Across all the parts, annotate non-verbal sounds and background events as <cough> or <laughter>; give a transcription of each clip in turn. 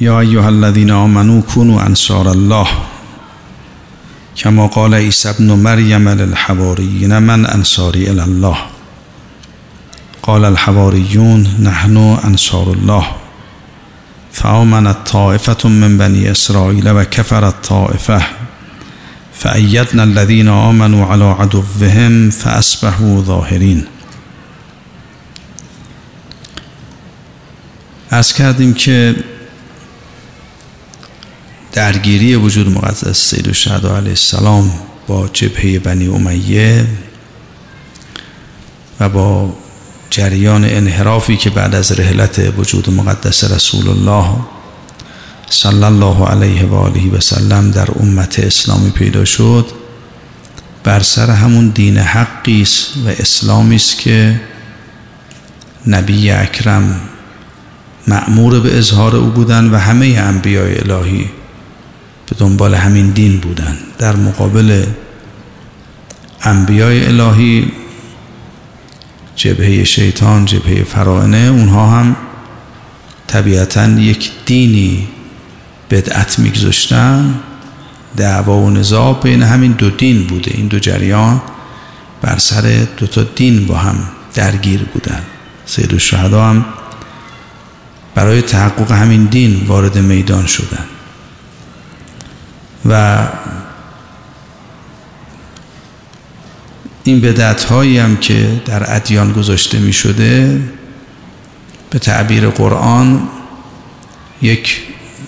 یا ایها الذین آمنوا كونوا انصار الله. کما قال عیسی ابن مریم للحواریین من انصاری الی الله قال الحواریون نحن انصار الله. فآمنت طائفة من بني إسرائيل وكفرت طائفة فأيدنا الذين آمنوا على عدوهم فأصبحوا ظاهرین. از کردیم که درگیری وجود مقدس سید الشهدا علیه السلام با جبهه بنی امیه و با جریان انحرافی که بعد از رحلت وجود مقدس رسول الله صلی الله علیه و آله و سلم در امت اسلامی پیدا شد بر سر همون دین حقی است و اسلامی است که نبی اکرم معمور به اظهار او بودن و همه انبیای الهی به دنبال همین دین بودن. در مقابل انبیای الهی جبهه شیطان جبهه فرائنه اونها هم طبیعتا یک دینی بدعت میگذاشتن. دعوا و نزاع بین همین دو دین بوده. این دو جریان بر سر دو تا دین با هم درگیر بودن. سید الشهدا هم برای تحقق همین دین وارد میدان شدن. و این بدعت هایی هم که در ادیان گذاشته می شده به تعبیر قرآن یک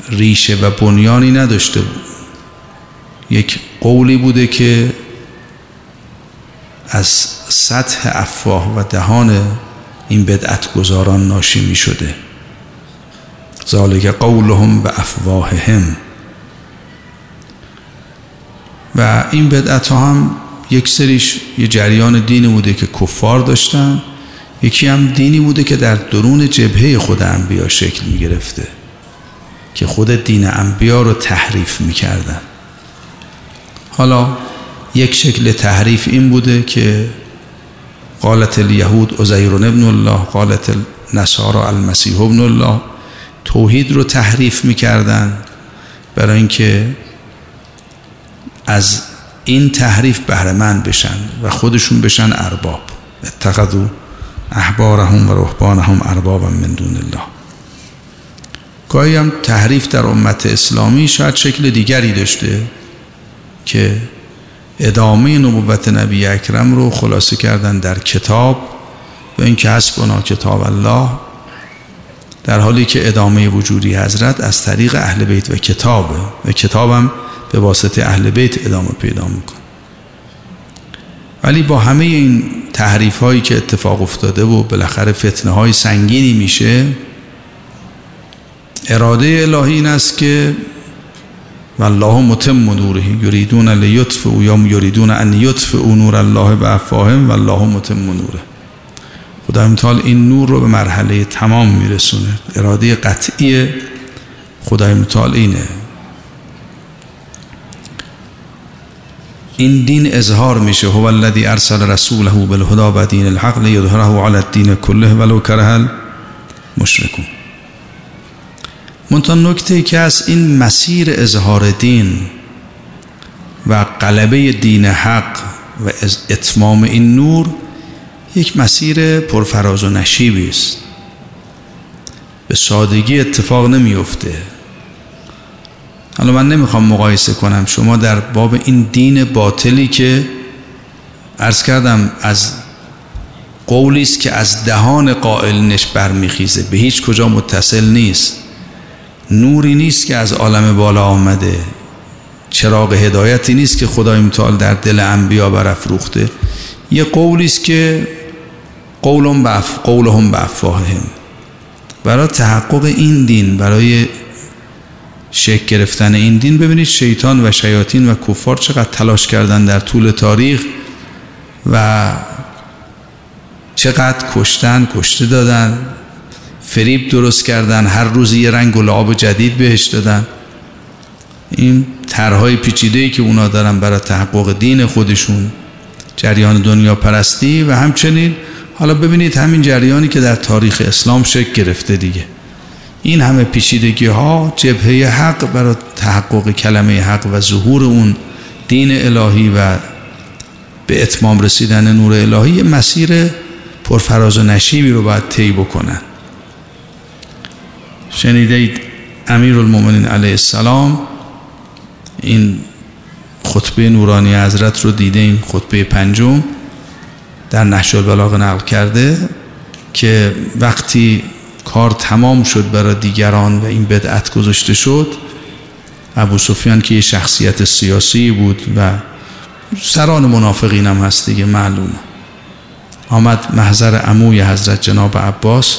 ریشه و بنیانی نداشته بود. یک قولی بوده که از سطح افواه و دهان این بدعت گذاران ناشی می شده ذالک قولهم به افواههم. و این بدعت ها هم یک سریش یه جریان دینی بوده که کفار داشتن یکی هم دینی بوده که در درون جبهه خود انبیا شکل می گرفته که خود دین انبیا رو تحریف می کردن. حالا یک شکل تحریف این بوده که قالت الیهود عزیر ابن الله قالت النصارى المسیح ابن الله توحید رو تحریف می‌کردن برای اینکه از این تحریف بهرمند بشن و خودشون بشن ارباب. اتخذوا احبارهم و رهبانهم اربابا من دون الله. گاهی هم تحریف در امت اسلامی شاید شکل دیگری داشته که ادامه نبوت نبی اکرم رو خلاصه کردن در کتاب و اینکه حسبنا کتاب الله در حالی که ادامه وجودی حضرت از طریق اهل بیت و کتابه و کتابم به واسطه اهل بیت ادامه پیدا میکن ولی با همه این تحریف هایی که اتفاق افتاده و بالاخره فتنه های سنگینی میشه اراده الهی این است که والله متم نوره یریدون لیطفئوا یا یریدون ان یطفئوا نور الله بافواههم والله متم نوره. خدا متعال این نور رو به مرحله تمام میرسونه. اراده قطعی خدای متعال اینه. این دین اظهار میشه. هو الذی ارسل رسوله بالهدى و دین الحق لیظهره علی الدین کله ولو کره المشرکون. منتها نکته که از این مسیر اظهار دین و قلبه دین حق و اتمام این نور یک مسیر پرفراز و نشیبی است. به سادگی اتفاق نمیفته حالا من نمی‌خوام مقایسه کنم. شما در باب این دین باطلی که عرض کردم از قولی است که از دهان قائلنش برمیخیزه. به هیچ کجا متصل نیست. نوری نیست که از عالم بالا آمده. چراغ هدایتی نیست که خدای متعال در دل انبیا برافروخته. یه قولی است که قولهم بف قولهم بافواههم برای تحقق این دین برای شکل گرفتن این دین ببینید شیطان و شیاطین و کفار چقدر تلاش کردن در طول تاریخ و چقدر کشتن کشته دادن فریب درست کردن هر روز یه رنگ و لعاب جدید بهش دادن. این طرحهای پیچیده‌ای که اونا دارن برای تحقق دین خودشون جریان دنیا پرستی و همچنین حالا ببینید همین جریانی که در تاریخ اسلام شکل گرفته دیگه. این همه پیچیدگی ها جبهه حق برای تحقق کلمه حق و ظهور اون دین الهی و به اتمام رسیدن نور الهی مسیر پرفراز و نشیبی رو باید طی بکنن. شنیدید امیر المومنین علیه السلام این خطبه نورانی حضرت رو دیده این خطبه پنجم در نحش البلاغه نقل کرده که وقتی کار تمام شد برای دیگران و این بدعت گذاشته شد. ابو سفیان که یه شخصیت سیاسی بود و سران منافقین هم هست دیگه معلوم آمد محضر عموی حضرت جناب عباس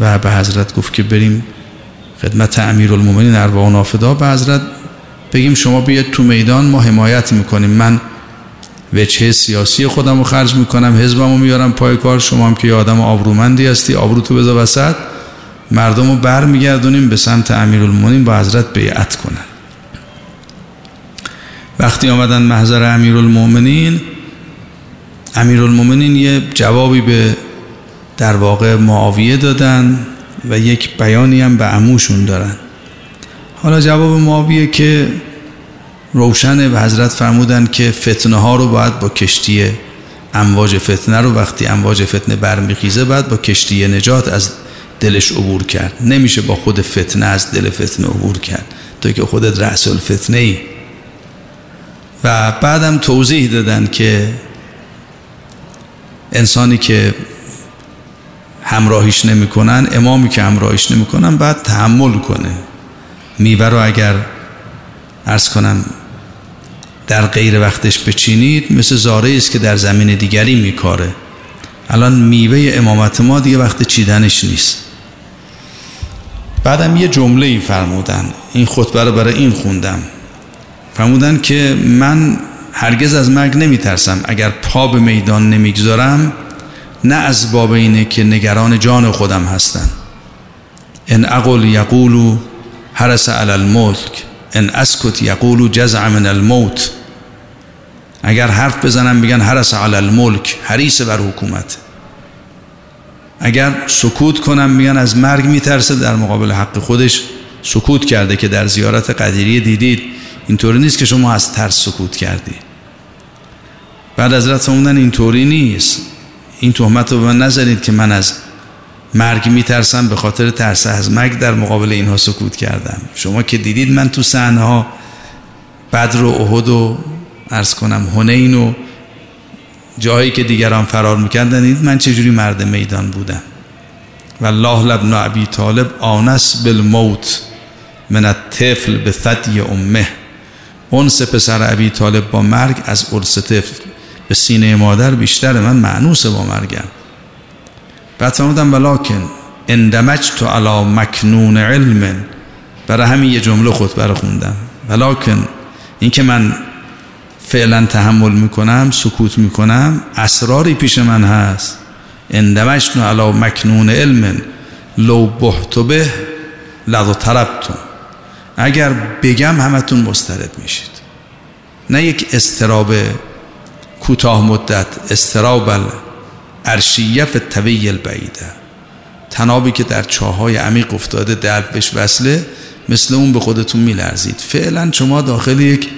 و به حضرت گفت که بریم خدمت امیر المومنین ارواح و نافدا. به حضرت بگیم شما بیاید تو میدان ما حمایت می‌کنیم. من وجهه سیاسی خودم رو خرج می‌کنم حزبم رو میارم پای کار شما هم که یه آدم آبرومندی هستی آبرو تو بذار وسط. مردم رو بر میگردونیم به سمت امیر المومنین با حضرت بیعت کنن. وقتی آمدن محضر امیر المومنین امیر المومنین یه جوابی به در واقع معاویه دادن و یک بیانی هم به عموشون دارن. حالا جواب معاویه که روشن به حضرت فرمودن که فتنه ها رو باید با کشتی امواج فتنه رو وقتی امواج فتنه برمیخیزه باید با کشتی نجات از دلش عبور کرد. نمیشه با خود فتنه از دل فتنه عبور کرد. تو که خودت رأس الفتنه ای و بعدم توضیح دادن که انسانی که همراهیش نمی‌کنن امامی که همراهیش نمی‌کنن بعد تحمل کنه. میوه رو اگر ارز کنم در غیر وقتش بچینید مثل زاره است که در زمین دیگری میکاره. الان میوه امامت ما دیگه وقت چیدنش نیست. بعدم یه جمله ای فرمودن. این خطبه رو برای این خوندم. فرمودن که من هرگز از مرگ نمیترسم. اگر پا به میدان نمی‌گذارم نه از باب اینه که نگران جان خودم هستن. ان اقل یقولو حرس علی الملک ان اسکت یقولو جزع من الموت. اگر حرف بزنم میگن حرس علی الملک حریص بر حکومت. اگر سکوت کنم میگن از مرگ میترسه در مقابل حق خودش سکوت کرده که در زیارت قدیری دیدید. اینطوری نیست که شما از ترس سکوت کردی. بعد از رد فرمودن اینطوری نیست. این تهمت رو به نزنید که من از مرگ میترسم به خاطر ترس از مرگ در مقابل اینها سکوت کردم. شما که دیدید من تو صحنه ها بدر و احد و ارز کنم هنین و جایی که دیگران فرار می‌کردن دید من چجوری مرد میدان بودم؟ والله لبن ابی طالب آنس بالموت من الطفل به ثدی امه انس پسر ابی طالب با مرگ از ارس طفل. به سینه مادر بیشتر من معنوس با مرگم. بعد فرمودم ولیکن اندمج تو علا مکنون علم. برای همین یه جمله خود خوندم ولیکن اینکه من فعلا تحمل می‌کنم سکوت می‌کنم اسراری پیش من هست. اندمجت علا مکنون علم لو بحت به لذا طربتون اگر بگم همتون مسترد میشید. نه یک استراب کوتاه مدت استراب ارشیف طویل بعیده تنابی که در چاهای عمیق افتاده دربش وصله مثل اون به خودتون میلرزید. فعلا شما داخل یک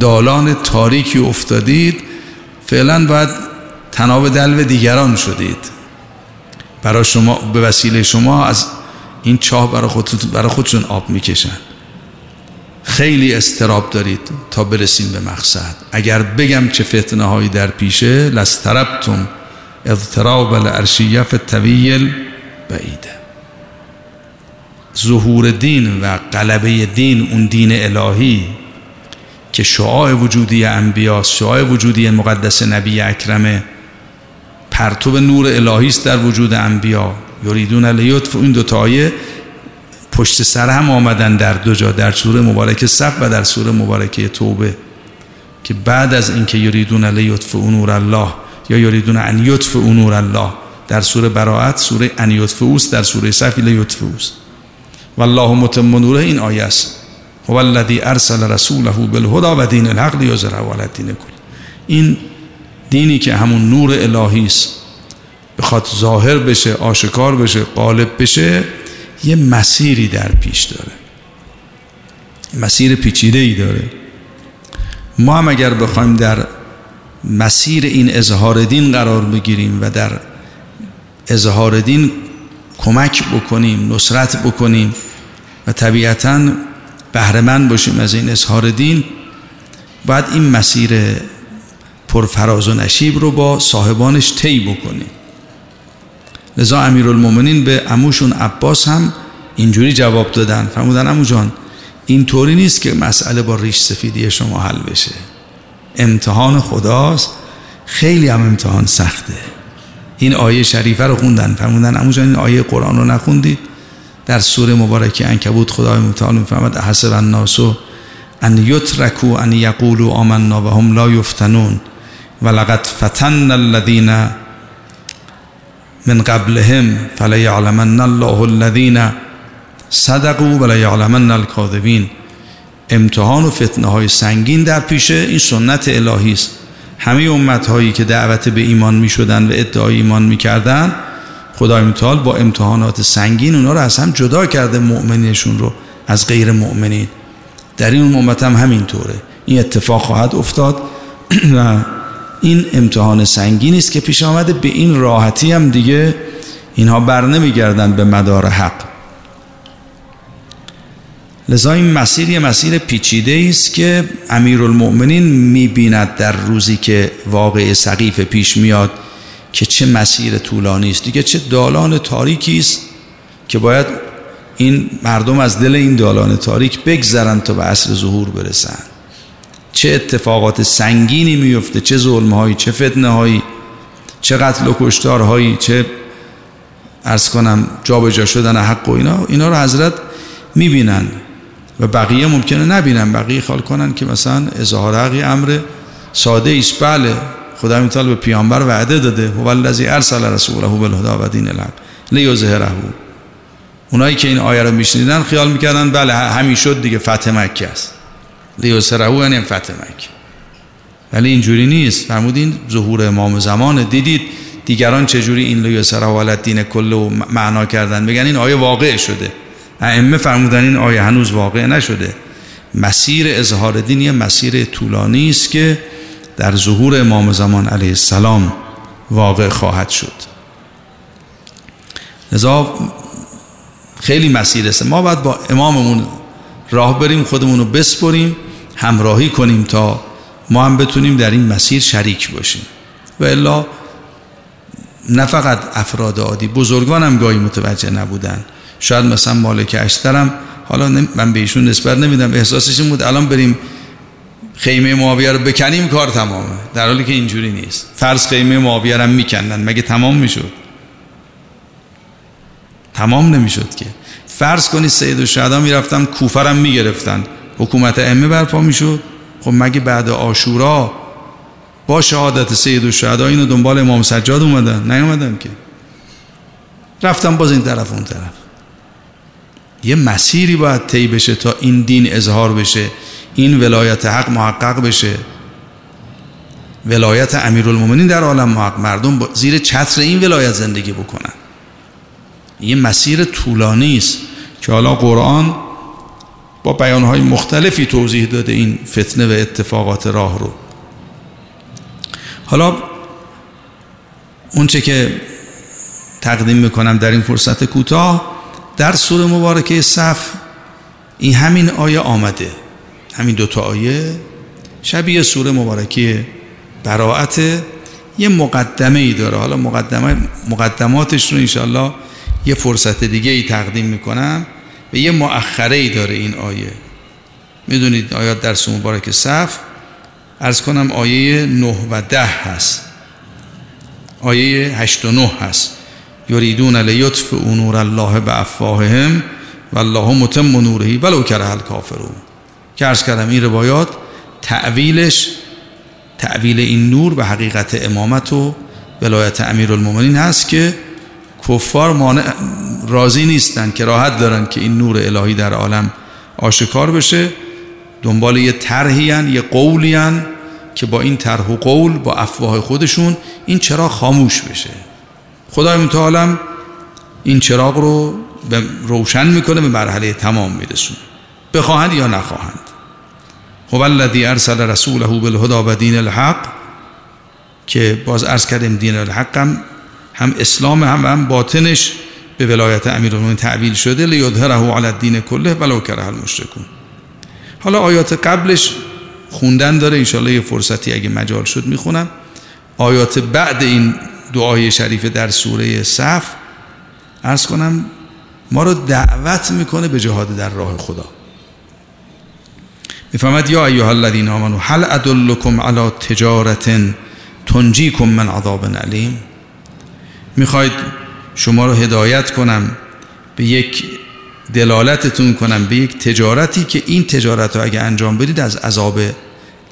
دالان تاریکی افتادید فعلا باید تناب دلو دیگران شدید. برای شما به وسیله شما از این چاه برای, خودتون برای خودشون آب می‌کشن. خیلی استراب دارید تا برسیم به مقصد. اگر بگم چه فتنه هایی در پیشه لستربتم اضطراب الارشیف طویل بعیده ظهور دین و غلبه دین اون دین الهی که شعاع وجودی انبیاست شعاع وجودی مقدس نبی اکرمه. پرتو نور الهی است در وجود انبیا. یریدون لیطف این دو تایه پشت سر هم آمدن در دو جا در سوره مبارکه صف و در سوره مبارکه توبه. که بعد از اینکه یریدون لیطف نور الله یا یریدون ان یطف نور الله در سوره براعت سوره ان یطف اوست در سوره صف لیطف اوست. والله متم نوره این آیه است. هو الذی ارسل رسوله بالهدى و دین الحق لیظهره علی الدین کل این دینی که همون نور الهی است. بخواد ظاهر بشه آشکار بشه غالب بشه یه مسیری در پیش داره. مسیر پیچیده ای داره. ما هم اگر بخوایم در مسیر این اظهار دین قرار بگیریم و در اظهار دین کمک بکنیم نصرت بکنیم و طبیعتا بهرهمند باشیم از این اظهار دین باید این مسیر پرفراز و نشیب رو با صاحبانش طی بکنیم. لذا امیرالمومنین به اموشون عباس هم اینجوری جواب دادن. فرمودن امو جان اینطوری نیست که مسئله با ریش سفیدی شما حل بشه. امتحان خداست. خیلی هم امتحان سخته. این آیه شریفه رو خوندن. فرمودن امو جان این آیه قرآن رو نخوندید؟ در سوره مبارکه انکبوت خدای متعال میفرماد حسب الناس ان یترکو ان یقولوا آمنا و هم لا یفتنون ولقد فتن الذین من قبلهم فلا يعلمن الله الذين صدقوا ولا يعلمن الكاذبين امتحان و فتنه های سنگین در پیشه این سنت الهی است. همه امت هایی که دعوت به ایمان می شدن و ادعای ایمان می کردن خدای متعال با امتحانات سنگین اونا رو از هم جدا کرده مؤمنینشون رو از غیر مؤمنین. در این امت هم همینطوره. این اتفاق خواهد افتاد <clears throat> و این امتحان سنگینی است که پیش آمده. به این راحتی هم دیگه اینها بر نمیگردن به مدار حق. لذا این مسیر یه مسیر پیچیده است که امیرالمؤمنین می‌بیند در روزی که واقع سقیف پیش میاد که چه مسیر طولانی است. دیگه چه دالان تاریکی است که باید این مردم از دل این دالان تاریک بگذرند تا به عصر ظهور برسند چه اتفاقات سنگینی میفته چه ظلمهایی چه فتنه هایی چه قتل و کشتارهایی چه ارز کنم جابجا شدن حق و اینا اینا رو حضرت می‌بینن و بقیه ممکنه نبینن. بقیه خال کنن که مثلا اظهار حقی امر ساده ایست بله خدا میتال به پیامبر وعده داده. هو الذی ارسل رسوله بالهدى و دین الحق لیظهره. اونایی که این آیه رو میشنیدن خیال می‌کردن بله همین شد دیگه فتح مکه است. لیوسرهو یعنی فتح مکه. ولی اینجوری نیست. فرمودین ظهور امام زمان دیدید دیگران چجوری این لیوسره ولد دین کل معنا کردن؟ بگن این آیه واقع شده. ائمه فرمودن این آیه هنوز واقع نشده. مسیر اظهار دین یه مسیر طولانی است که در ظهور امام زمان علیه السلام واقع خواهد شد. لذا خیلی مسیر است. ما باید با اماممون راه بریم خودمون رو بسپریم همراهی کنیم تا ما هم بتونیم در این مسیر شریک باشیم. و الا نه فقط افراد عادی بزرگان هم گاهی متوجه نبودن. شاید مثلا مالک اشترم حالا من به ایشون نسبت نمیدم احساسش بود الان بریم خیمه معاویه رو بکنیم کار تمامه. در حالی که اینجوری نیست. فرض خیمه معاویه رو میکندن. مگه تمام می‌شد؟ تمام نمی‌شد که. فرض کنید سید الشهدا می‌رفتن کوفرم می‌گرفتن. حکومت ائمه برپا می‌شد. خب مگه بعد آشورا با شهادت سید الشهدا اینو دنبال امام سجاد اومدن؟ نیومدن که. رفتن باز این طرف اون طرف. یه مسیری باید طی بشه تا این دین اظهار بشه. این ولایت حق محقق بشه. ولایت امیرالمومنین در عالم محقق مردم زیر چتر این ولایت زندگی بکنن. یه مسیر طولانی است که حالا قرآن با بیانهای مختلفی توضیح داده این فتنه و اتفاقات راه رو. حالا اونچه که تقدیم می‌کنم در این فرصت کوتاه در سوره مبارکه صف این همین آیه آمده. همین دوتا آیه شبیه سوره مبارکه براعت یه مقدمه ای داره. حالا مقدمه مقدماتش رو انشاءالله یه فرصت دیگه ای تقدیم می‌کنم و یه مؤخره ای داره این آیه. می‌دونید آیات در مبارک صف ارز کنم آیه 9 و 10 هست. آیه 8 و 9 هست. یریدون لیطف نور الله به افواههم و الله متم نوره ولو کره الکافرون. که ارز کردم این روایات تعویلش تعویل این نور به حقیقت امامت و ولایت امیرالمومنین هست که کفار مانع راضی نیستن که راحت دارن که این نور الهی در عالم آشکار بشه. دنبال یه طرحی یه قولی که با این طرح و قول با افواه خودشون این چراغ خاموش بشه. خدای متعالم این چراغ رو روشن می‌کنه به مرحله تمام میرسونه. بخواهند یا نخواهند. هو الذی ارسل رسوله بالهدى و دین الحق که باز ارز کردیم دین الحق هم, هم اسلام هم هم باطنش به ولایت امیرالمومنین تعویل شده لیظهره علی الدین کله ولو کره المشرکون. حالا آیات قبلش خوندن داره انشالله یه فرصتی اگه مجال شد می‌خونم. آیات بعد این دعای شریف در سوره صف ارز کنم ما رو دعوت می‌کنه به جهاد در راه خدا. می‌فهمد یا ایها الذین آمنو هل ادلکم علی تجارت تنجیکم من عذاب علیم می‌خواید شما رو هدایت کنم به یک دلالتتون کنم به یک تجارتی که این تجارت رو اگه انجام بدید از عذاب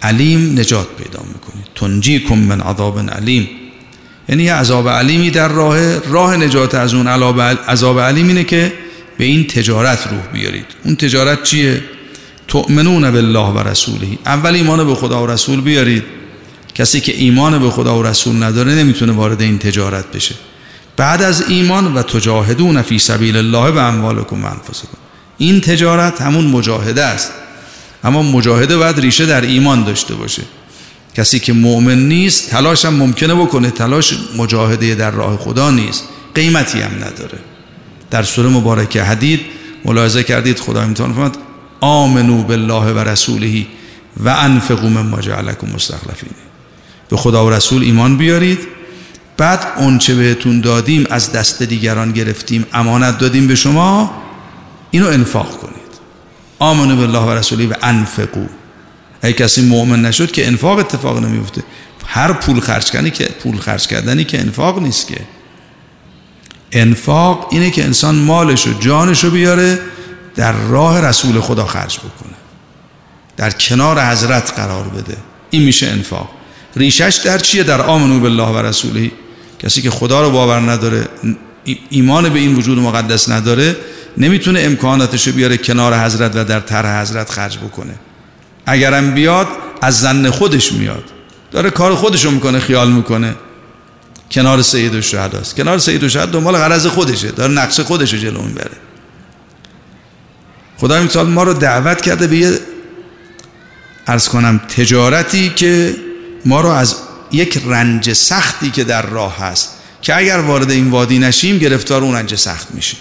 علیم نجات پیدا می‌کنید. تنجیکم من عذاب علیم. یعنی یه عذاب علیمی در راه راه نجات از اون عذاب علیم اینه که به این تجارت روح بیارید. اون تجارت چیه؟ تؤمنون بالله و رسوله. اول ایمان به خدا و رسول بیارید. کسی که ایمان به خدا و رسول نداره نمی‌تونه وارد این تجارت بشه. بعد از ایمان و تجاهدون فی سبیل الله به اموالکم و انفسکم. این تجارت همون مجاهده است. اما مجاهده باید ریشه در ایمان داشته باشه. کسی که مؤمن نیست تلاش هم ممکنه بکنه. تلاش مجاهده در راه خدا نیست. قیمتی هم نداره. در سوره مبارکه حدید ملاحظه کردید خدا امتحان فرمود آمنو بالله و رسوله و انفقوا مما جعلکم مستخلفین. به خدا و رسول ایمان بیارید. بعد اونچه بهتون دادیم از دست دیگران گرفتیم امانت دادیم به شما اینو انفاق کنید. آمنو بالله و رسولی و انفقو اگه کسی مؤمن نشد که انفاق اتفاق نمیفته. هر پول خرج کردنی که پول خرج کردنی که انفاق نیست که. انفاق اینه که انسان مالش و جانش رو بیاره در راه رسول خدا خرج بکنه. در کنار حضرت قرار بده. این میشه انفاق. ریشش در چیه؟ در آمنو بالله و رسولی کسی که خدا رو باور نداره ایمان به این وجود مقدس نداره نمی‌تونه امکاناتش بیاره کنار حضرت و در طرح حضرت خرج بکنه. اگرم بیاد از زن خودش میاد. داره کار خودشو می‌کنه خیال می‌کنه. کنار سید الشهدا است. کنار سید الشهدا دنبال غرض خودشه. داره نقش خودشو جلو می‌بره. خدا این ما رو دعوت کرده به یه ارز کنم تجارتی که ما رو از یک رنج سختی که در راه هست که اگر وارد این وادی نشیم گرفتار اون رنج سخت میشه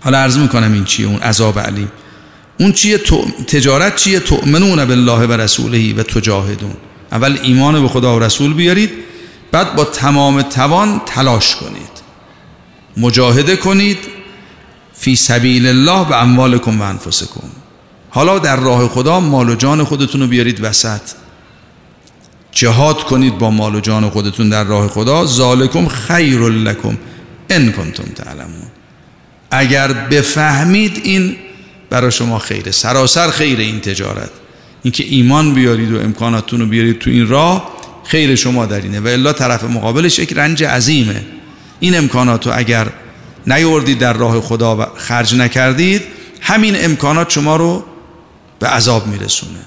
حالا عرض می‌کنم این چیه؟ اون عذاب علیم. اون چیه تجارت چیه؟ تؤمنون بالله و رسوله و تجاهدون. اول ایمان به خدا و رسول بیارید بعد با تمام توان تلاش کنید. مجاهده کنید فی سبیل الله به اموالکم و انفسکم. حالا در راه خدا مال و جان خودتون رو بیارید وسط. جهاد کنید با مال و جان خودتون در راه خدا. ذالکم خیر لکم ان کنتم تعلمون. اگر بفهمید این برای شما خیره سراسر خیر این تجارت. اینکه ایمان بیارید و امکاناتتون رو بیارید تو این راه خیر شما در اینه. و الا طرف مقابلش یک رنج عظیمه. این امکانات رو اگر نیوردید در راه خدا و خرج نکردید همین امکانات شما رو به عذاب میرسونه.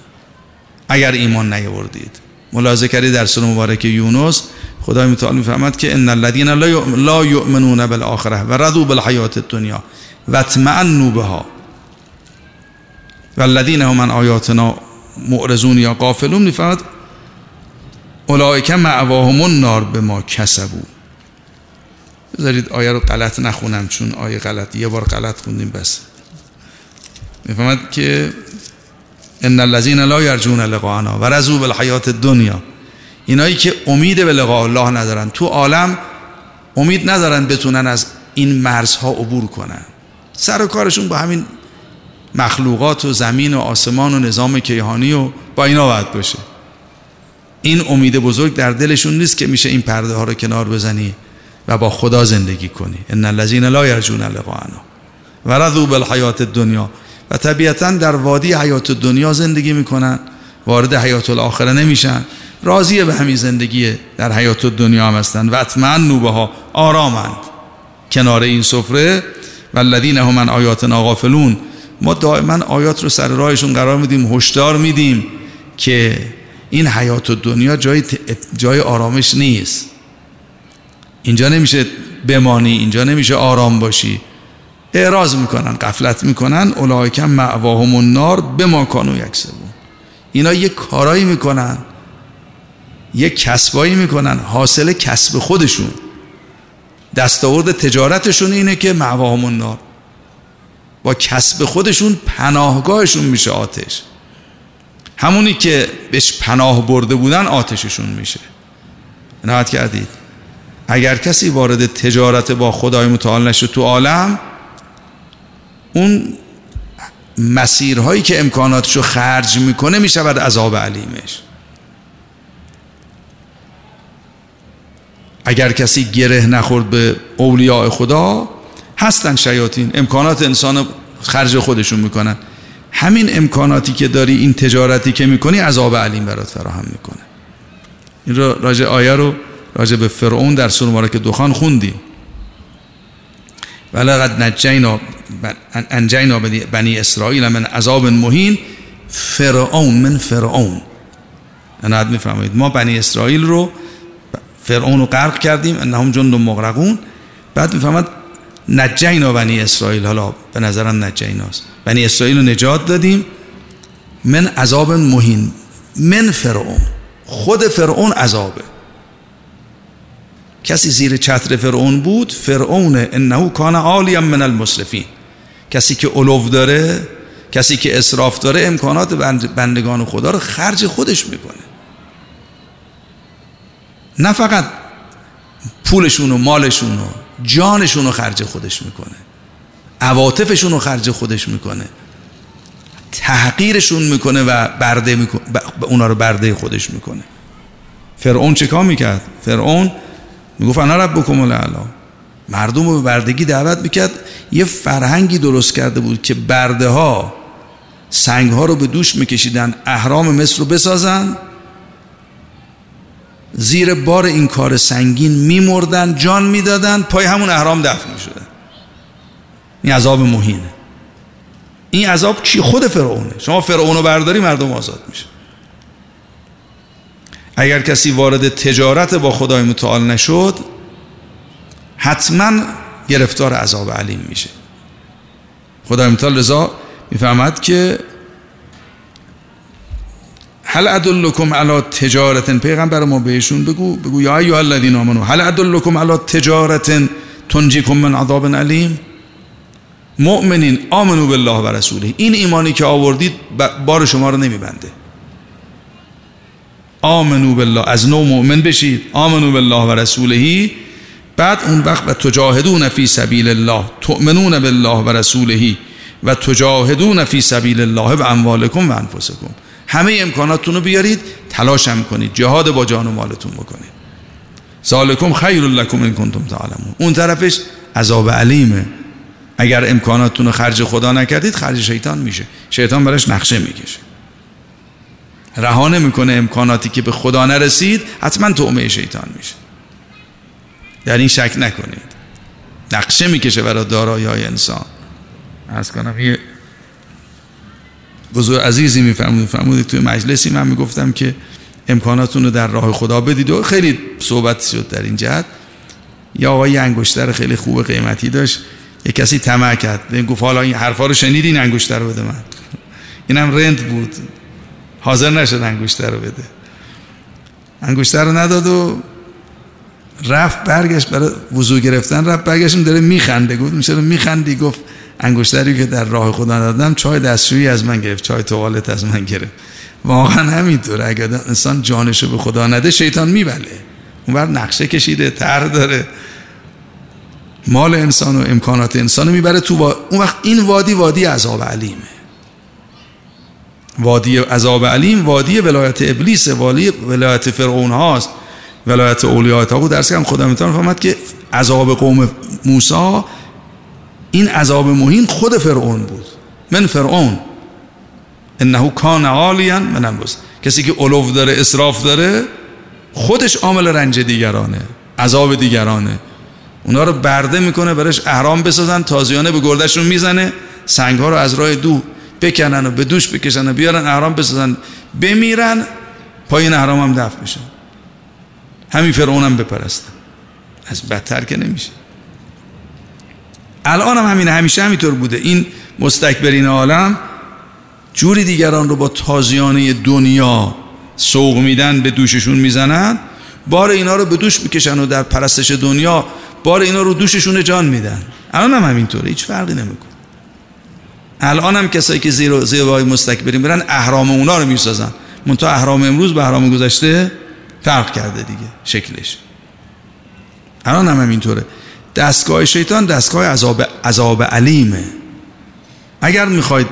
اگر ایمان نیوردید ملاحظه کردید در سوره مبارک یونس خدای متعال می‌فهمد که ان الذين لا يؤمنون بالاخره و رضوا بالحیات الدنیا و اطمئنوا بها والذین هم من آیاتنا معرضون یا غافلون. می‌فهمد اولئک معواهم النار به ما کسبو بذارید آیه رو غلط نخونم چون آیه غلط یه بار غلط خوندیم بس. می‌فهمد که ان الذين لا يرجون لقاءنا و رضوا بالحیات الدنیا. اینایی که امید به لقاء الله ندارن تو عالم امید ندارن بتونن از این مرزها عبور کنن. سر و کارشون با همین مخلوقات و زمین و آسمان و نظام کیهانی و با اینا باید باشه. این امید بزرگ در دلشون نیست که میشه این پرده ها رو کنار بزنی. و با خدا زندگی کنی. ان الذين لا يرجون لقاءنا. و رضوا بالحیات الدنیا. و طبیعتا در وادی حیات دنیا زندگی می‌کنن. وارد حیات الاخره نمیشن. راضیه به همین زندگی در حیات دنیا هم هستن. و اطمئن نوبه ها آرامند. کنار این سفره. و الذین هم من آیاتنا غافلون. ما دائما آیات رو سر راهشون قرار میدیم هشدار میدیم که این حیات دنیا جای, جای آرامش نیست. اینجا نمیشه بمانی اینجا نمیشه آرام باشی. اعراض می‌کنن قفلت می‌کنن اولایکم معواهم النار به ما کانو یکسبون. اینا یه کارایی می‌کنن یه کسبایی می‌کنن حاصل کسب خودشون. دستاورد تجارتشون اینه که معواهم النار. با کسب خودشون پناهگاهشون میشه آتش. همونی که بهش پناه برده بودن آتششون میشه. نهایت کردید. اگر کسی وارد تجارت با خدای متعال نشه تو عالم اون مسیرهایی که امکاناتش رو خرج می‌کنه می‌شود عذاب علیمش. اگر کسی گره نخورد به اولیاء خدا هستن شیاطین. امکانات انسان خرج خودشون می‌کنن. همین امکاناتی که داری این تجارتی که می‌کنی عذاب علیم برات فراهم می‌کنه. این رو راجع آیه رو راجع به فرعون در سوره که دخان خوندیم ولقد نجینا انجینا بنی اسرائیل من عذاب مهین فرعون من فرعون. انا می‌فهمید ما بنی اسرائیل رو فرعون رو غرق کردیم انهم جند مغرقون. بعد می‌فهمد نجینا بنی اسرائیل حالا به نظرم نجیناست بنی اسرائیل رو نجات دادیم من عذاب مهین من فرعون خود فرعون عذابه. کسی زیر چتر فرعون بود فرعون انه کان عالیا من المسرفین. کسی که علو داره کسی که اسراف داره امکانات بندگان خدا رو خرج خودش می‌کنه. نه فقط پولشون و مالشون و جانشون رو خرج خودش می‌کنه عواطفشون رو خرج خودش می‌کنه تحقیرشون می‌کنه و برده می‌کنه اونا رو برده خودش می‌کنه. فرعون چه می‌کرد؟ فرعون می‌گفت انا ربکم الاعلا مردم رو به بردگی دعوت می‌کرد. یه فرهنگی درست کرده بود که برده ها سنگ ها رو به دوش میکشیدن احرام مصر رو بسازن. زیر بار این کار سنگین میمردن جان می‌دادن پای همون احرام دفن می‌شدن این عذاب مهینه. این عذاب چی؟ خود فرعونه. شما فرعون رو برداری مردم آزاد میشه. اگر کسی وارد تجارت با خدای متعال نشد حتما گرفتار عذاب علیم میشه. خدای متعال رضا می‌فهمد که هل ادلکم علی تجارت پیغمبر ما بهشون بگو بگو یا ایها الذین آمنو هل ادلکم علی تجارت تنجیکم من عذاب علیم؟ مؤمنین آمنو بالله و رسوله. این ایمانی که آوردید بار شما رو نمیبنده. آمنو بالله. از نو مؤمن بشید. آمنو بالله و رسولهی بعد اون وقت و تجاهدون فی سبیل الله. تؤمنون بالله و رسولهی و تجاهدون فی سبیل الله و اموالکم و انفسکم. همه امکاناتتون رو بیارید تلاش هم کنید. جهاد با جان و مالتون بکنید. ذالکم خیر لکم ان کنتم تعلمون. اون طرفش عذاب علیمه. اگر امکاناتتون رو خرج خدا نکردید خرج شیطان میشه. شیطان براش نقشه می‌کشه. رها می‌کنه امکاناتی که به خدا نرسید حتما تومه شیطان میشه. در این شک نکنید. نقشه می‌کشه برای دارایی های انسان. از کنم یه بزرگ عزیزی میفرمود فرمودید توی مجلسی من می‌گفتم که امکاناتون رو در راه خدا بدید و خیلی صحبت شد در این جهت. یا آقای انگشتر خیلی خوب قیمتی داشت. یه کسی طمع کرد. گفت حالا این حرفا رو شنیدین این انگشتر بده من. اینم رند بود. حاضر نشد انگشتر رو بده. انگشتر رو نداد و رفت برگشت برای وضو گرفتن رفت برگشتم داره میخنده. گفت میشه میخندی؟ گفت انگشتری که در راه خدا دادم چای دستشویی از من گرفت چای توالت از من گرفت. واقعا همینطور اگر انسان جانشو به خدا نده شیطان میبله. اون بر نقشه کشیده تر داره. مال انسان و امکانات انسان رو می‌بره تو اون وقت این وادی وادی عذاب علیمه. وادی عذاب علیم وادی ولایت ابلیس وادی ولایت فرعون هاست ولایت اولیاء بود درس هم خدا می‌تونه فهمد که عذاب قوم موسی این عذاب مهین خود فرعون بود من فرعون. انه کان عالیا من امروز کسی که علو داره اسراف داره خودش عامل رنج دیگرانه عذاب دیگرانه. اونا رو برده می‌کنه برش احرام بسازن تازیانه به گردشون می‌زنه سنگ ها رو از راه دو بکنن و به دوش بکشن و بیارن احرام بسازن بمیرن پایین احرام هم دفت میشن همین فرعون هم بپرستن از بدتر که نمیشه. الان هم همین همیشه همینطور بوده. این مستکبرین عالم جوری دیگران رو با تازیانه دنیا سوق میدن به دوششون می‌زنن بار اینا رو به دوش می‌کشن و در پرستش دنیا بار اینا رو دوششون جان میدن. الان هم همینطوره هیچ فرقی نمیکن الان هم کسایی که زیر زیبای مستکبرین برن اهرام اونا رو می‌سازن. منتها اهرام امروز به اهرام گذشته فرق کرده دیگه شکلش. الان هم همینطوره. دستگاه شیطان دستگاه عذاب, عذاب علیمه. اگر می‌خواید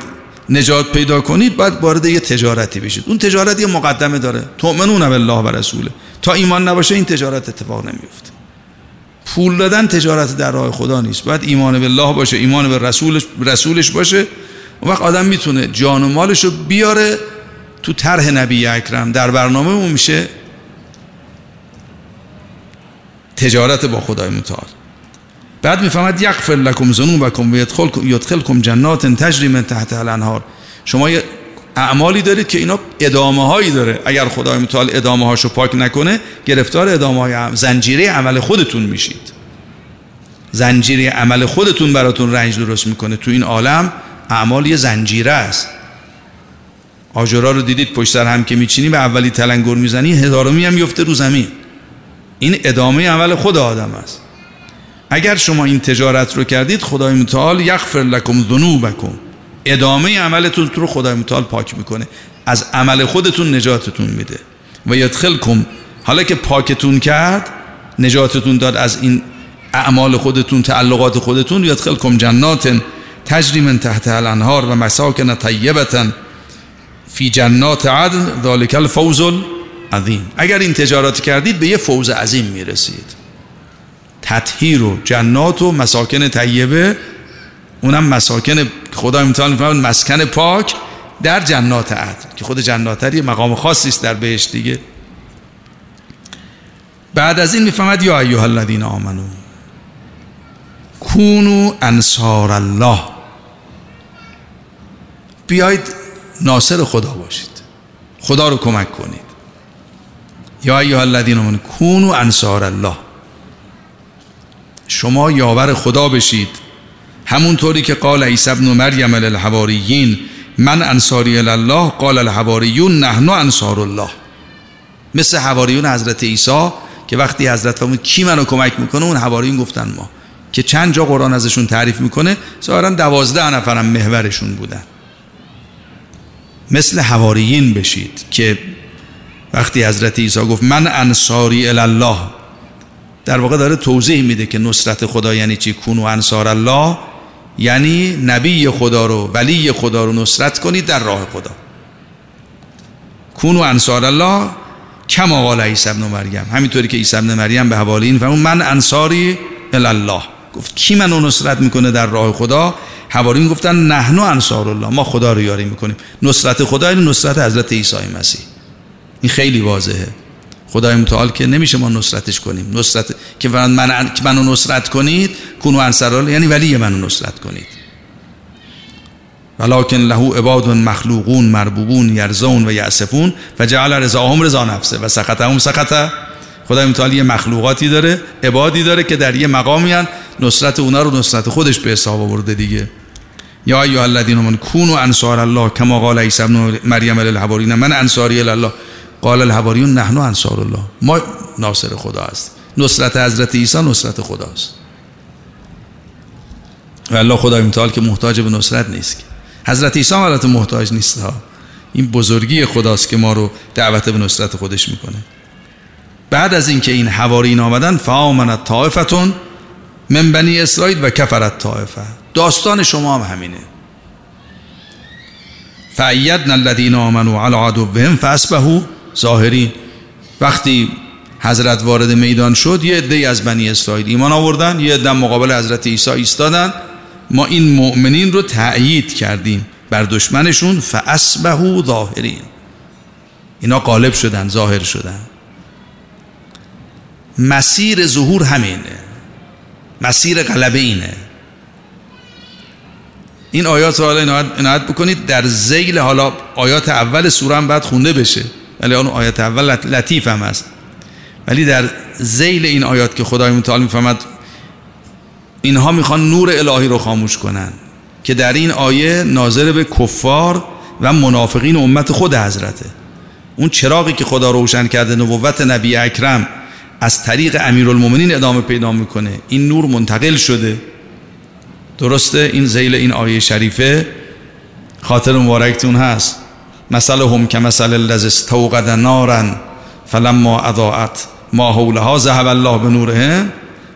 نجات پیدا کنید باید وارد یه تجارتی بشید. اون تجارت یه مقدمه داره. تؤمنون بالله و رسوله. تا ایمان نباشه این تجارت اتفاق نمیفته پول دادن تجارت در راه خدا نیست. باید ایمان به الله باشه ایمان به رسولش, رسولش باشه. اون وقت آدم می‌تونه جان و مالش رو بیاره تو طرح نبی اکرم. در برنامه اون میشه تجارت با خدای متعال. بعد می‌فهمد یغفر لکم ذنوبکم و یدخلکم جنات تجری من تحت الانهار. شما اعمالی دارید که اینا ادامه هایی داره. اگر خدای متعال ادامه هاشو پاک نکنه گرفتار ادامه های زنجیره عمل خودتون میشید. زنجیره عمل خودتون براتون رنج درست می‌کنه. تو این عالم اعمال یه زنجیره است. آجرا رو دیدید؟ پشت سر هم که میچینی و اولی تلنگر می‌زنی هزارمی هم یفته رو زمین. این ادامه عمل خود آدم است. اگر شما این تجارت رو کردید خدای متعال یغفر لکم ذنوبکم. ادامه عملتون رو خدای متعال پاک می‌کنه. از عمل خودتون نجاتتون میده. و یدخلکم حالا که پاکتون کرد نجاتتون داد از این اعمال خودتون تعلقات خودتون. یدخلکم جنات تجری من تحت الانهار و مساکن طیبتا فی جنات عدن. ذالک الفوز العظیم. اگر این تجارت کردید به یه فوز عظیم می‌رسید. تطهیر و جنات و مساکن طیبه اونم مساکن خدا امتحان میفرماد مسکن پاک در جنات عدن که خود جنات یه مقام خاصی است در بهش دیگه. بعد از این می‌فهمد یا ایها الذین آمنو کونو انصار الله. بیاید ناصر خدا باشید. خدا رو کمک کنید. یا ایها الذین آمنو کونو انصار الله. شما یاور خدا بشید. همونطوری که قال عیسی ابن مریم للحواریین من انصاری الله قال الحواریون نحن انصار الله. مثل حواریون حضرت عیسی که وقتی حضرت فرمود کی منو کمک می‌کنه اون حواریون گفتن ما. که چند جا قرآن ازشون تعریف می‌کنه ظاهرا دوازده نفرم محورشون بودن. مثل حواریین بشید که وقتی حضرت عیسی گفت من انصاری الله در واقع داره توضیح میده که نصرت خدا یعنی چی؟ کون و انصار الله. یعنی نبی خدا رو ولی خدا رو نصرت کنید در راه خدا. کون و انصار الله کما قال عیسی ابن مریم. همینطوری که عیسی ابن مریم به حواله این فرمود من انصاری الله گفت کی منو نصرت می‌کنه در راه خدا؟ حوارین گفتن نحنو انصار الله ما خدا رو یاری می‌کنیم. نصرت خدا یعنی نصرت حضرت عیسی مسیح. این خیلی واضحه. خدای متعال که نمیشه ما نصرتش کنیم. نصرت که من منو نصرت کنید کنو انصار یعنی ولی منو نصرت کنید. ولکن له عباد مخلوقون مربوبون یرزون و یعصفون و جعل رضاهم رضا نفسه و سخطهم سخط خدای متعال یه مخلوقاتی داره عبادی داره که در یه مقامی هن. نصرت اونا رو نصرت خودش به حساب آورده دیگه. یا ایها الذین من کونوا انصار الله کما قال عیسی ابن مریم للحوارین من انصاری الله قال الحواریون نحن انصار الله. ما ناصر خدا است. نصرت حضرت عیسی نصرت خداست و الله خدا امتحال که محتاج به نصرت نیست حضرت عیسی حالت محتاج نیست ها. این بزرگی خداست که ما رو دعوت به نصرت خودش می‌کنه. بعد از اینکه این حوارین آمدن فآمنت طائفتون من بنی اسرائیل و کفرت طائفه داستان شما هم همینه. فعیدنا الذین آمنوا علی عدوهم فاسبحوا ظاهرین وقتی حضرت وارد میدان شد یه عده از بنی اسرائیل ایمان آوردن یه عده مقابل حضرت عیسی ایستادن. ما این مؤمنین رو تأیید کردیم بر دشمنشون فاسبهو ظاهرین. اینا غالب شدن ظاهر شدن. مسیر ظهور همینه. مسیر غلبه اینه. این آیات رو حالا عنایت بکنید. در زیل حالا آیات اول سوره هم باید خونده بشه. ولی اون آیت اول لطیف هم هست. ولی در زیل این آیات که خدای متعال می‌فهمد اینها می‌خوان نور الهی رو خاموش کنن که در این آیه ناظر به کفار و منافقین امت خود حضرته. اون چراغی که خدا روشن کرده نبوت نبی اکرم از طریق امیرالمومنین ادامه پیدا می‌کنه. این نور منتقل شده. درسته؟ این زیل این آیه شریفه خاطر مبارکتون هست. مثل هم که مثل الذی استوقد نارا فلما اضاءت. ما حولها ذهب الله به نورهم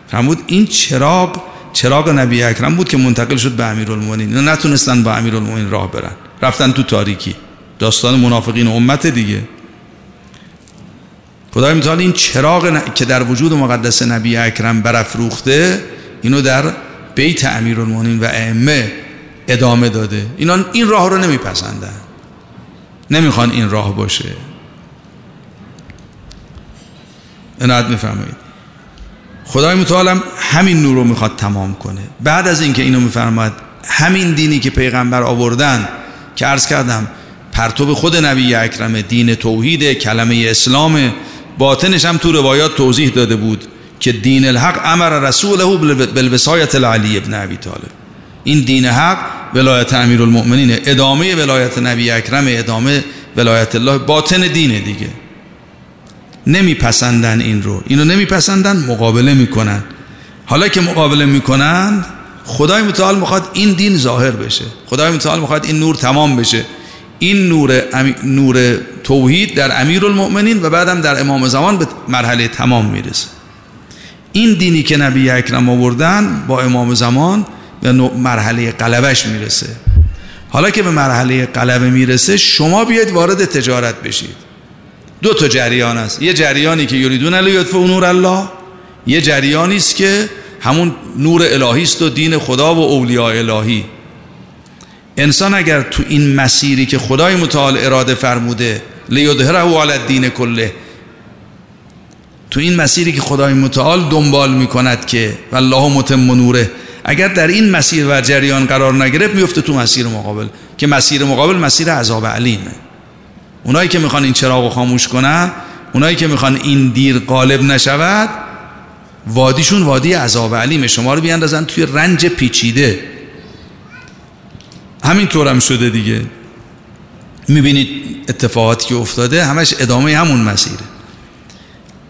فرمود این چراغ چراغ نبی اکرم بود که منتقل شد به امیرالمومنین نتونستن با امیرالمومنین راه برن. رفتن تو تاریکی. داستان منافقین امت دیگه. خدای متعال این چراغ که در وجود مقدس نبی اکرم برافروخته اینو در بیت امیرالمومنین و ائمه ادامه داده. اینا این راه رو نمیپسندن. نمی‌خوان این راه باشه. عنایت میفرمایید. خدای متعالم همین نور رو می‌خواد تمام کنه. بعد از اینکه اینو میفرماد همین دینی که پیغمبر آوردن که عرض کردم پرتوب خود نبی اکرم دین توحید کلمه اسلام باطنش هم تو روایات توضیح داده بود که دین الحق امر رسوله بالوسایت العلی ابن ابی طالب. این دین حق ولایت امیر المؤمنین ادامه ولایت نبی اکرم ادامه ولایت الله باطن دینه دیگه. نمیپسندن این رو. اینو نمیپسندن مقابله می‌کنن. حالا که مقابله می‌کنن خدای متعال می‌خواد این دین ظاهر بشه. خدای متعال می‌خواد این نور تمام بشه. این نور نور توحید در امیر المؤمنین و بعدم در امام زمان به مرحله تمام می‌رسه. این دینی که نبی اکرم آوردن با امام زمان به مرحله قلبش می‌رسه. حالا که به مرحله قلبه می‌رسه شما بیاید وارد تجارت بشید. دو تا جریان است. یه جریانی که یریدون و نور الله. یه جریانی است که همون نور الهی است و دین خدا و اولیاء الهی. انسان اگر تو این مسیری که خدای متعال اراده فرموده لیدهره علی الدین کله تو این مسیری که خدای متعال دنبال می‌کند که والله متم نوره اگر در این مسیر و جریان قرار نگرفت میفته تو مسیر مقابل. که مسیر مقابل مسیر عذاب علیمه. اونایی که می‌خوان این چراغ خاموش کنن اونایی که می‌خوان این دیر غالب نشود وادیشون وادی عذاب علیمه. شما رو بیاندازن توی رنج پیچیده. همین طورم شده دیگه. می‌بینید اتفاقاتی که افتاده همش ادامه همون مسیره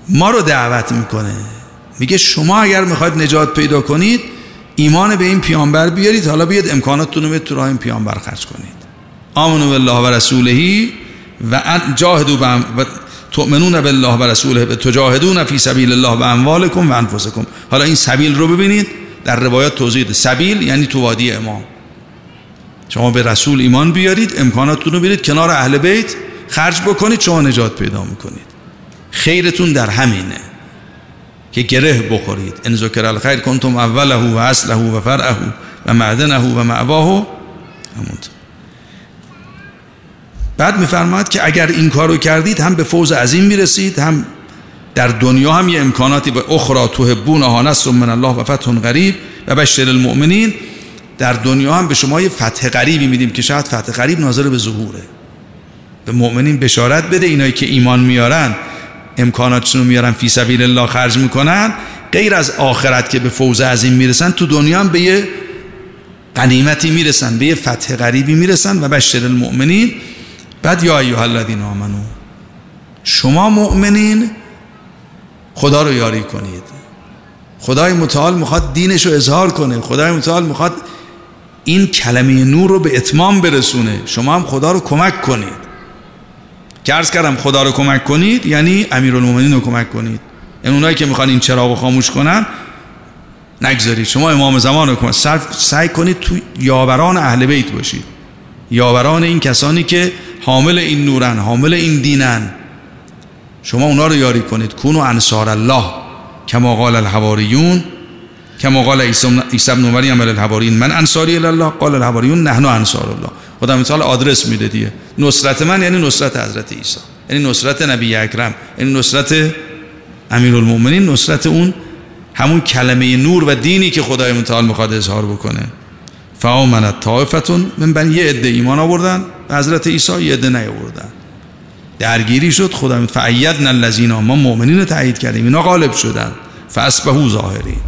ما رو دعوت می‌کنه. میگه شما اگر می‌خواید نجات پیدا کنید ایمان به این پیامبر بیارید. حالا بیاد امکاناتتون رو تو راه این پیامبر خرج کنید. آمنو بالله و رسولهی و جاهدو و تؤمنون بالله و رسوله تجاهدون فی سبیل الله و اموالکم و انفسکم. حالا این سبیل رو ببینید. در روایات توضیح سبیل یعنی تو وادی امام. شما به رسول ایمان بیارید امکاناتتون رو بیارید کنار اهل بیت خرج بکنید شما نجات پیدا می‌کنید. خیرتون در همینه. که گره بخورید. ان ذکر الخیر کنتم اوله و اصله و فرعه و معدنه و معواه همون. بعد میفرماید که اگر این کارو کردید هم به فوز عظیم می‌رسید هم در دنیا هم یه امکاناتی به اخرى تحبون ها نصر من الله و فتح غریب و بشر المؤمنین. در دنیا هم به شما یه فتح غریبی میدیم که شاید فتح غریب ناظر به ظهوره. به مؤمنین بشارت بده اینایی که ایمان میارن. امکاناتشون رو میارن فی سبیل الله خرج می‌کنن. غیر از آخرت که به فوز عظیم می‌رسن تو دنیا هم به یه قنیمتی می‌رسن به یه فتح غریبی می‌رسن و بشر المؤمنین. بعد یا ایها الذین آمنو شما مؤمنین خدا رو یاری کنید. خدای متعال می‌خواد دینش رو اظهار کنه. خدای متعال می‌خواد این کلمه نور رو به اتمام برسونه. شما هم خدا رو کمک کنید. که عرض کردم خدا رو کمک کنید یعنی امیرالمومنین رو کمک کنید. این اونایی که می‌خوان این چراغ رو خاموش کنن نگذارید. شما امام زمان رو کنید سعی کنید تو یاوران اهل بیت باشید. یاوران این کسانی که حامل این نورن حامل این دینن. شما اونا رو یاری کنید. کونو انصار الله کما قال الحواریون کما قال عیسی ابن مریم الحواریون. من انصاری الله قال الحواریون نحن انصار الله. خدا مثال آدرس میده دیگه. نصرت من یعنی نصرت حضرت عیسی. یعنی نصرت نبی اکرم. یعنی نصرت امیرالمومنین نصرت اون همون کلمه نور و دینی که خدای متعال می‌خواد اظهار بکنه. فآمنت طائفتون من بنی یه عده ایمان آوردن حضرت عیسی یه عده نیاوردن. درگیری شد خدا فعیدنا الذین ما مؤمنین رو تایید کردیم. اینا غالب شدن. فاسبهو ظاهرین.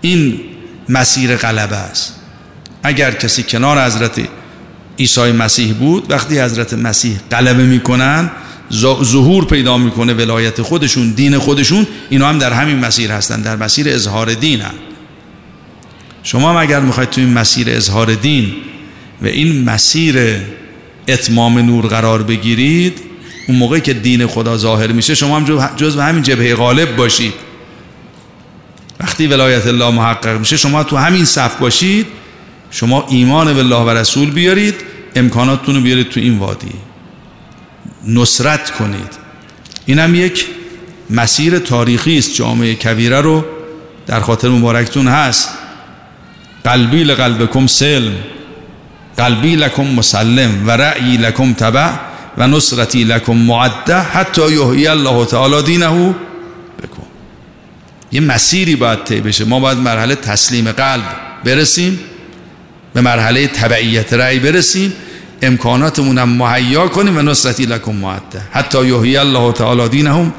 این مسیر غلبه است. اگر کسی کنار حضرت عیسی مسیح بود وقتی حضرت مسیح غلبه می‌کنن ظهور پیدا می‌کنه ولایت خودشون دین خودشون اینا هم در همین مسیر هستن در مسیر اظهار دین هم. شما هم اگر می‌خواید تو این مسیر اظهار دین و این مسیر اتمام نور قرار بگیرید اون موقعی که دین خدا ظاهر میشه شما هم جز همین جبهه غالب باشید وقتی ولایت الله محقق میشه شما تو همین صف باشید شما ایمان به الله و رسول بیارید امکاناتتون رو بیارید تو این وادی. نصرت کنید. این هم یک مسیر تاریخی است جامعه کبیره رو. در خاطر مبارکتون هست. قلبی لقلبکم سلم قلبی لکم مسلم و رأیی لکم تبع و نصرتی لکم معده حتی یحیی الله تعالی دینه بکن. یه مسیری باید طی بشه. ما باید مرحله تسلیم قلب برسیم. به مرحله تبعیت رأی برسیم امکاناتمون هم مهیا کنیم و نصرتی لکم معده. حتی یحیی الله تعالی دینهم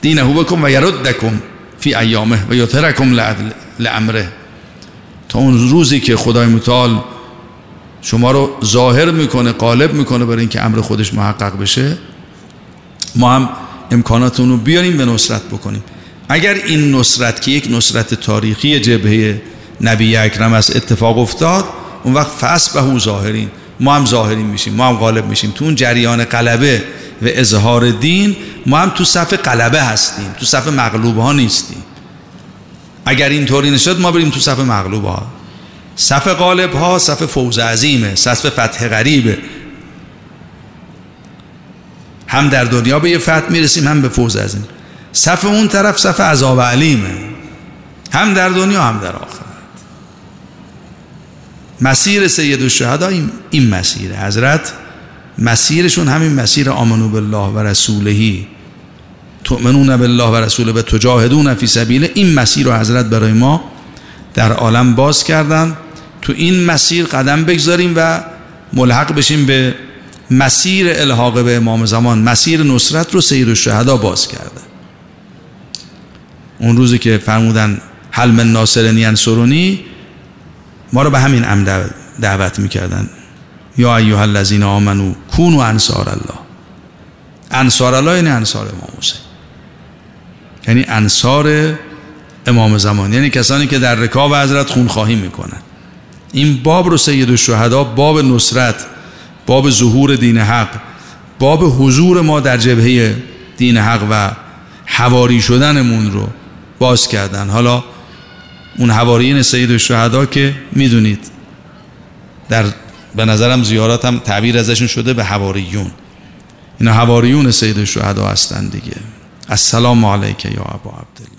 دینه بکن و یردکم فی ایامه و یطرکم لامره تا اون روزی که خدای متعال شما رو ظاهر می‌کنه قالب می‌کنه برای اینکه امر خودش محقق بشه ما هم امکاناتون رو بیاریم به نصرت بکنیم. اگر این نصرت که یک نصرت تاریخی جبهه نبی اکرم است اتفاق افتاد اون وقت فس به ظاهرین. ما هم ظاهرین میشیم ما هم غالب میشیم. تو اون جریان قلبه و اظهار دین ما هم تو صف قلبه هستیم تو صف مغلوب ها نیستیم. اگر اینطوری نشد ما بریم تو صف مغلوب ها صف غالب ها صف فوز عظیمه صف فتح غریبه. هم در دنیا به یه فتح می‌رسیم هم به فوز عظیم. صف اون طرف صف عذاب علیمه. هم در دنیا هم در آخر. مسیر سید الشهدا این مسیره حضرت مسیرشون همین مسیر آمنو بالله و رسولهی تؤمنون بالله و رسوله و تجاهدون فی سبیله این مسیر رو حضرت برای ما در عالم باز کردن. تو این مسیر قدم بگذاریم و ملحق بشیم به مسیر الحاق به امام زمان. مسیر نصرت رو سید الشهدا باز کرده. اون روزی که فرمودن حلم ناصرنی سرونی ما رو به همین ام دعوت می‌کردن. یا ایها الذین آمنو کونو انصار الله. انصار الله یعنی انصار امام حسین. یعنی انصار امام زمان. یعنی کسانی که در رکاب حضرت خونخواهی می‌کنن. این باب رو سید الشهدا باب نصرت باب ظهور دین حق باب حضور ما در جبهه دین حق و حواری شدنمون رو باز کردن. حالا اون حواریین سید الشهدا که می‌دونید. در به نظرم زیارات هم تعبیر ازشون شده به حواریون. اینا حواریون سید الشهدا هستن دیگه. السلام علیک یا ابا عبدالله.